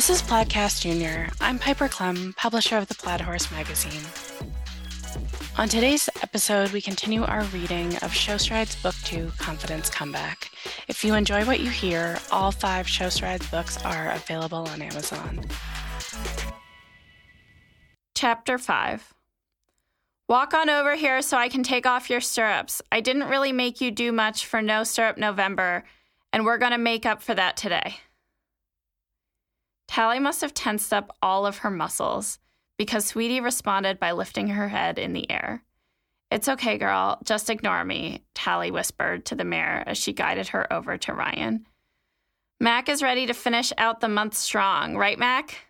This is Plaidcast Junior. I'm Piper Klemm, publisher of the Plaid Horse magazine. On today's episode, we continue our reading of Show Strides Book 2 Confidence Comeback. If you enjoy what you hear, all five Show Strides books are available on Amazon. Chapter 5 Walk on over here so I can take off your stirrups. I didn't really make you do much for No Stirrup November, and we're going to make up for that today. Tally must have tensed up all of her muscles because Sweetie responded by lifting her head in the air. It's okay, girl. Just ignore me, Tally whispered to the mare as she guided her over to Ryan. Mac is ready to finish out the month strong, right, Mac?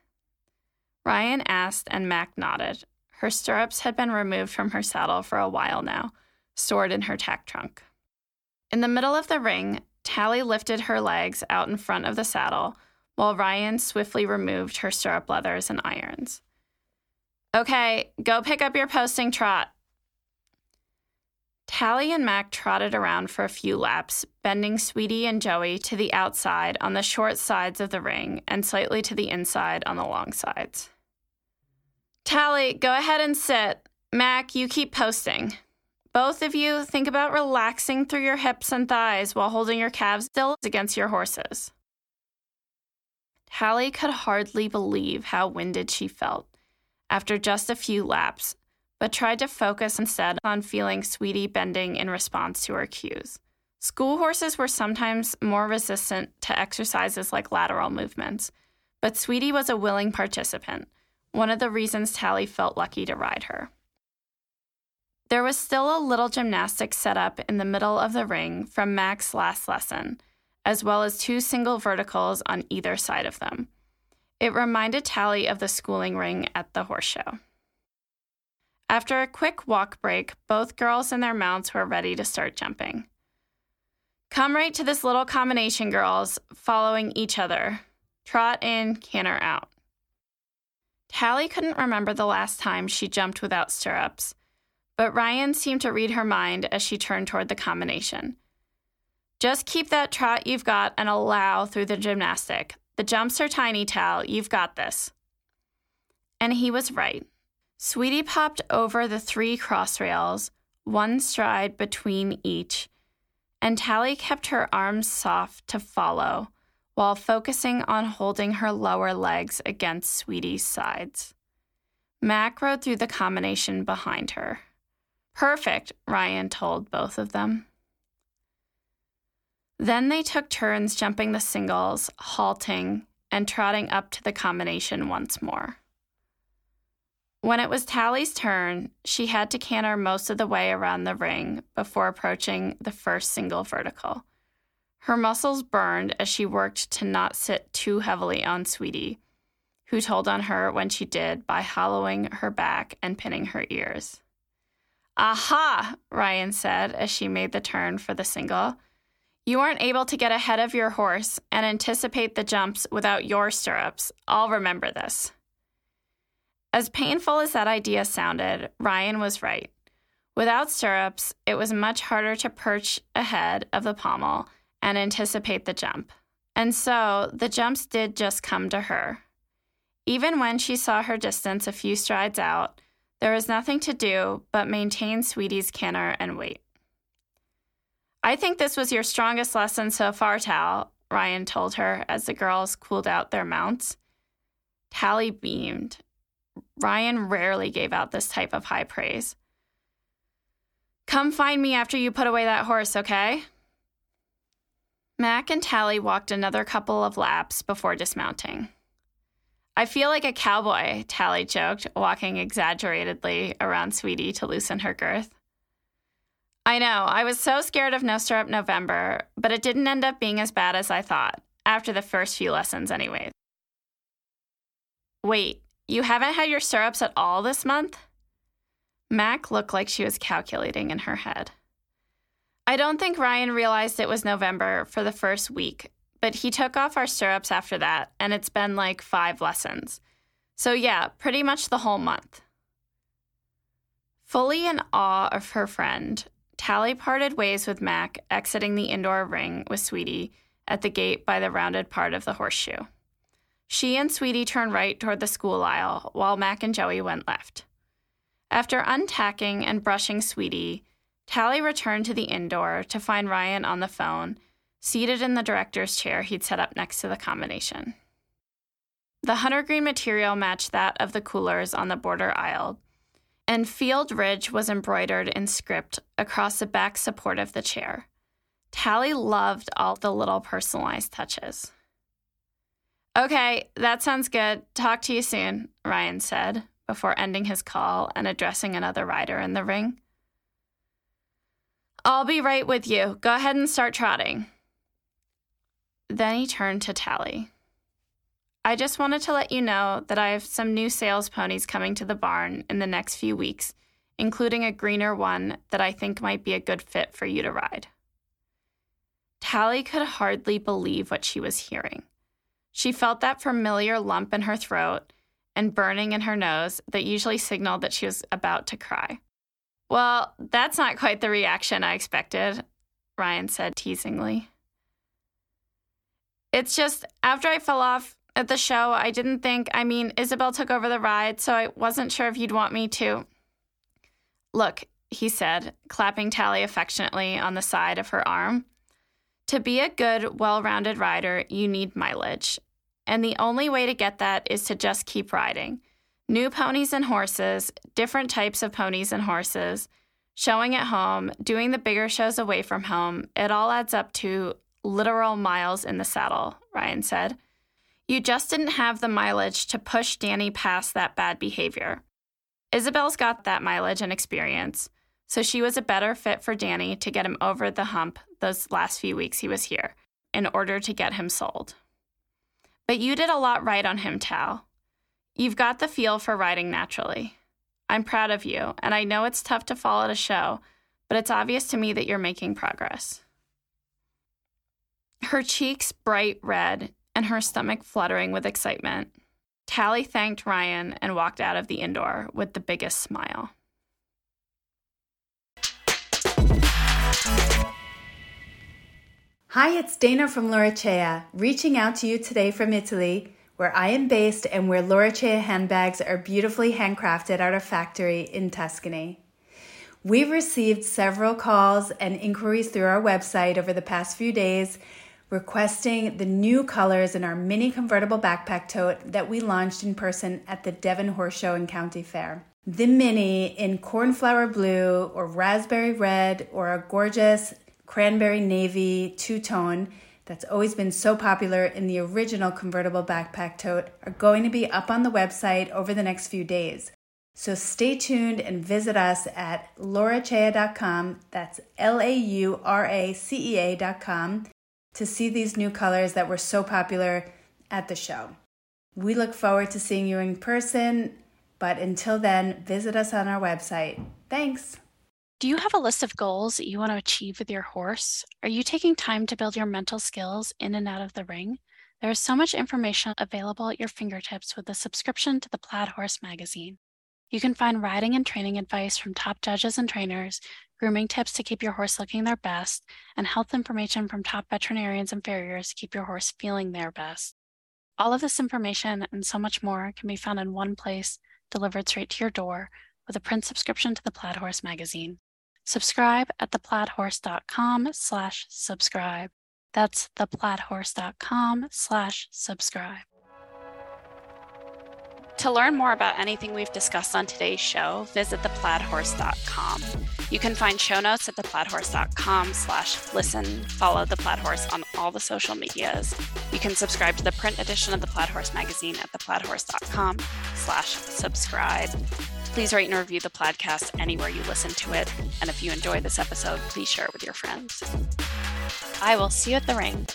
Ryan asked, and Mac nodded. Her stirrups had been removed from her saddle for a while now, stored in her tack trunk. In the middle of the ring, Tally lifted her legs out in front of the saddle while Ryan swiftly removed her stirrup leathers and irons. Okay, go pick up your posting trot. Tally and Mac trotted around for a few laps, bending Sweetie and Joey to the outside on the short sides of the ring and slightly to the inside on the long sides. Tally, go ahead and sit. Mac, you keep posting. Both of you think about relaxing through your hips and thighs while holding your calves still against your horses. Tally could hardly believe how winded she felt after just a few laps, but tried to focus instead on feeling Sweetie bending in response to her cues. School horses were sometimes more resistant to exercises like lateral movements, but Sweetie was a willing participant, one of the reasons Tally felt lucky to ride her. There was still a little gymnastics set up in the middle of the ring from Mac's last lesson, as well as two single verticals on either side of them. It reminded Tally of the schooling ring at the horse show. After a quick walk break, both girls and their mounts were ready to start jumping. Come right to this little combination, girls, following each other. Trot in, canter out. Tally couldn't remember the last time she jumped without stirrups, but Ryan seemed to read her mind as she turned toward the combination. Just keep that trot you've got and allow through the gymnastic. The jumps are tiny, Tal. You've got this. And he was right. Sweetie popped over the three cross rails, one stride between each, and Tally kept her arms soft to follow while focusing on holding her lower legs against Sweetie's sides. Mac rode through the combination behind her. Perfect, Ryan told both of them. Then they took turns jumping the singles, halting, and trotting up to the combination once more. When it was Tally's turn, she had to canter most of the way around the ring before approaching the first single vertical. Her muscles burned as she worked to not sit too heavily on Sweetie, who told on her when she did by hollowing her back and pinning her ears. Aha, Ryan said as she made the turn for the single. You aren't able to get ahead of your horse and anticipate the jumps without your stirrups. I'll remember this. As painful as that idea sounded, Ryan was right. Without stirrups, it was much harder to perch ahead of the pommel and anticipate the jump. And so the jumps did just come to her. Even when she saw her distance a few strides out, there was nothing to do but maintain Sweetie's canter and wait. I think this was your strongest lesson so far, Tal, Ryan told her as the girls cooled out their mounts. Tally beamed. Ryan rarely gave out this type of high praise. Come find me after you put away that horse, okay? Mac and Tally walked another couple of laps before dismounting. I feel like a cowboy, Tally joked, walking exaggeratedly around Sweetie to loosen her girth. I know. I was so scared of No Stirrup November, but it didn't end up being as bad as I thought, after the first few lessons, anyways. Wait, you haven't had your stirrups at all this month? Mac looked like she was calculating in her head. I don't think Ryan realized it was November for the first week, but he took off our stirrups after that, and it's been like five lessons. So, yeah, pretty much the whole month. Fully in awe of her friend, Tally parted ways with Mac, exiting the indoor ring with Sweetie at the gate by the rounded part of the horseshoe. She and Sweetie turned right toward the school aisle, while Mac and Joey went left. After untacking and brushing Sweetie, Tally returned to the indoor to find Ryan on the phone, seated in the director's chair he'd set up next to the combination. The hunter green material matched that of the coolers on the boarder aisle, and Field Ridge was embroidered in script across the back support of the chair. Tally loved all the little personalized touches. Okay, that sounds good. Talk to you soon, Ryan said before ending his call and addressing another rider in the ring. I'll be right with you. Go ahead and start trotting. Then he turned to Tally. I just wanted to let you know that I have some new sales ponies coming to the barn in the next few weeks, including a greener one that I think might be a good fit for you to ride. Tally could hardly believe what she was hearing. She felt that familiar lump in her throat and burning in her nose that usually signaled that she was about to cry. Well, that's not quite the reaction I expected, Ryan said teasingly. It's just after I fell off at the show, I didn't think, I mean, Isabel took over the ride, so I wasn't sure if you'd want me to. Look, he said, clapping Tally affectionately on the side of her arm. To be a good, well rounded rider, you need mileage. And the only way to get that is to just keep riding. New ponies and horses, different types of ponies and horses, showing at home, doing the bigger shows away from home, it all adds up to literal miles in the saddle, Ryan said. You just didn't have the mileage to push Danny past that bad behavior. Isabel's got that mileage and experience. So she was a better fit for Danny to get him over the hump those last few weeks he was here in order to get him sold. But you did a lot right on him, Tal. You've got the feel for riding naturally. I'm proud of you, and I know it's tough to follow a show, but it's obvious to me that you're making progress. Her cheeks bright red and her stomach fluttering with excitement, Tally thanked Ryan and walked out of the indoor with the biggest smile. Hi, it's Dana from Lauracea, reaching out to you today from Italy, where I am based and where Lauracea handbags are beautifully handcrafted at our factory in Tuscany. We've received several calls and inquiries through our website over the past few days requesting the new colors in our mini convertible backpack tote that we launched in person at the Devon Horse Show and County Fair. The mini in cornflower blue or raspberry red or a gorgeous cranberry navy two tone that's always been so popular in the original convertible backpack tote are going to be up on the website over the next few days. So stay tuned and visit us at lauracea.com. That's L A U R A C E A.com to see these new colors that were so popular at the show. We look forward to seeing you in person, but until then, visit us on our website. Thanks. Do you have a list of goals that you want to achieve with your horse? Are you taking time to build your mental skills in and out of the ring? There is so much information available at your fingertips with a subscription to the Plaid Horse magazine. You can find riding and training advice from top judges and trainers, grooming tips to keep your horse looking their best, and health information from top veterinarians and farriers to keep your horse feeling their best. All of this information and so much more can be found in one place, delivered straight to your door, with a print subscription to the Plaid Horse magazine. Subscribe at theplaidhorse.com slash subscribe. That's theplaidhorse.com slash subscribe. To learn more about anything we've discussed on today's show, visit theplaidhorse.com. You can find show notes at theplaidhorse.com slash listen. Follow The Plaid Horse on all the social medias. You can subscribe to the print edition of The Plaid Horse magazine at theplaidhorse.com slash subscribe. Please rate and review the podcast anywhere you listen to it. And if you enjoy this episode, please share it with your friends. I will see you at the ring.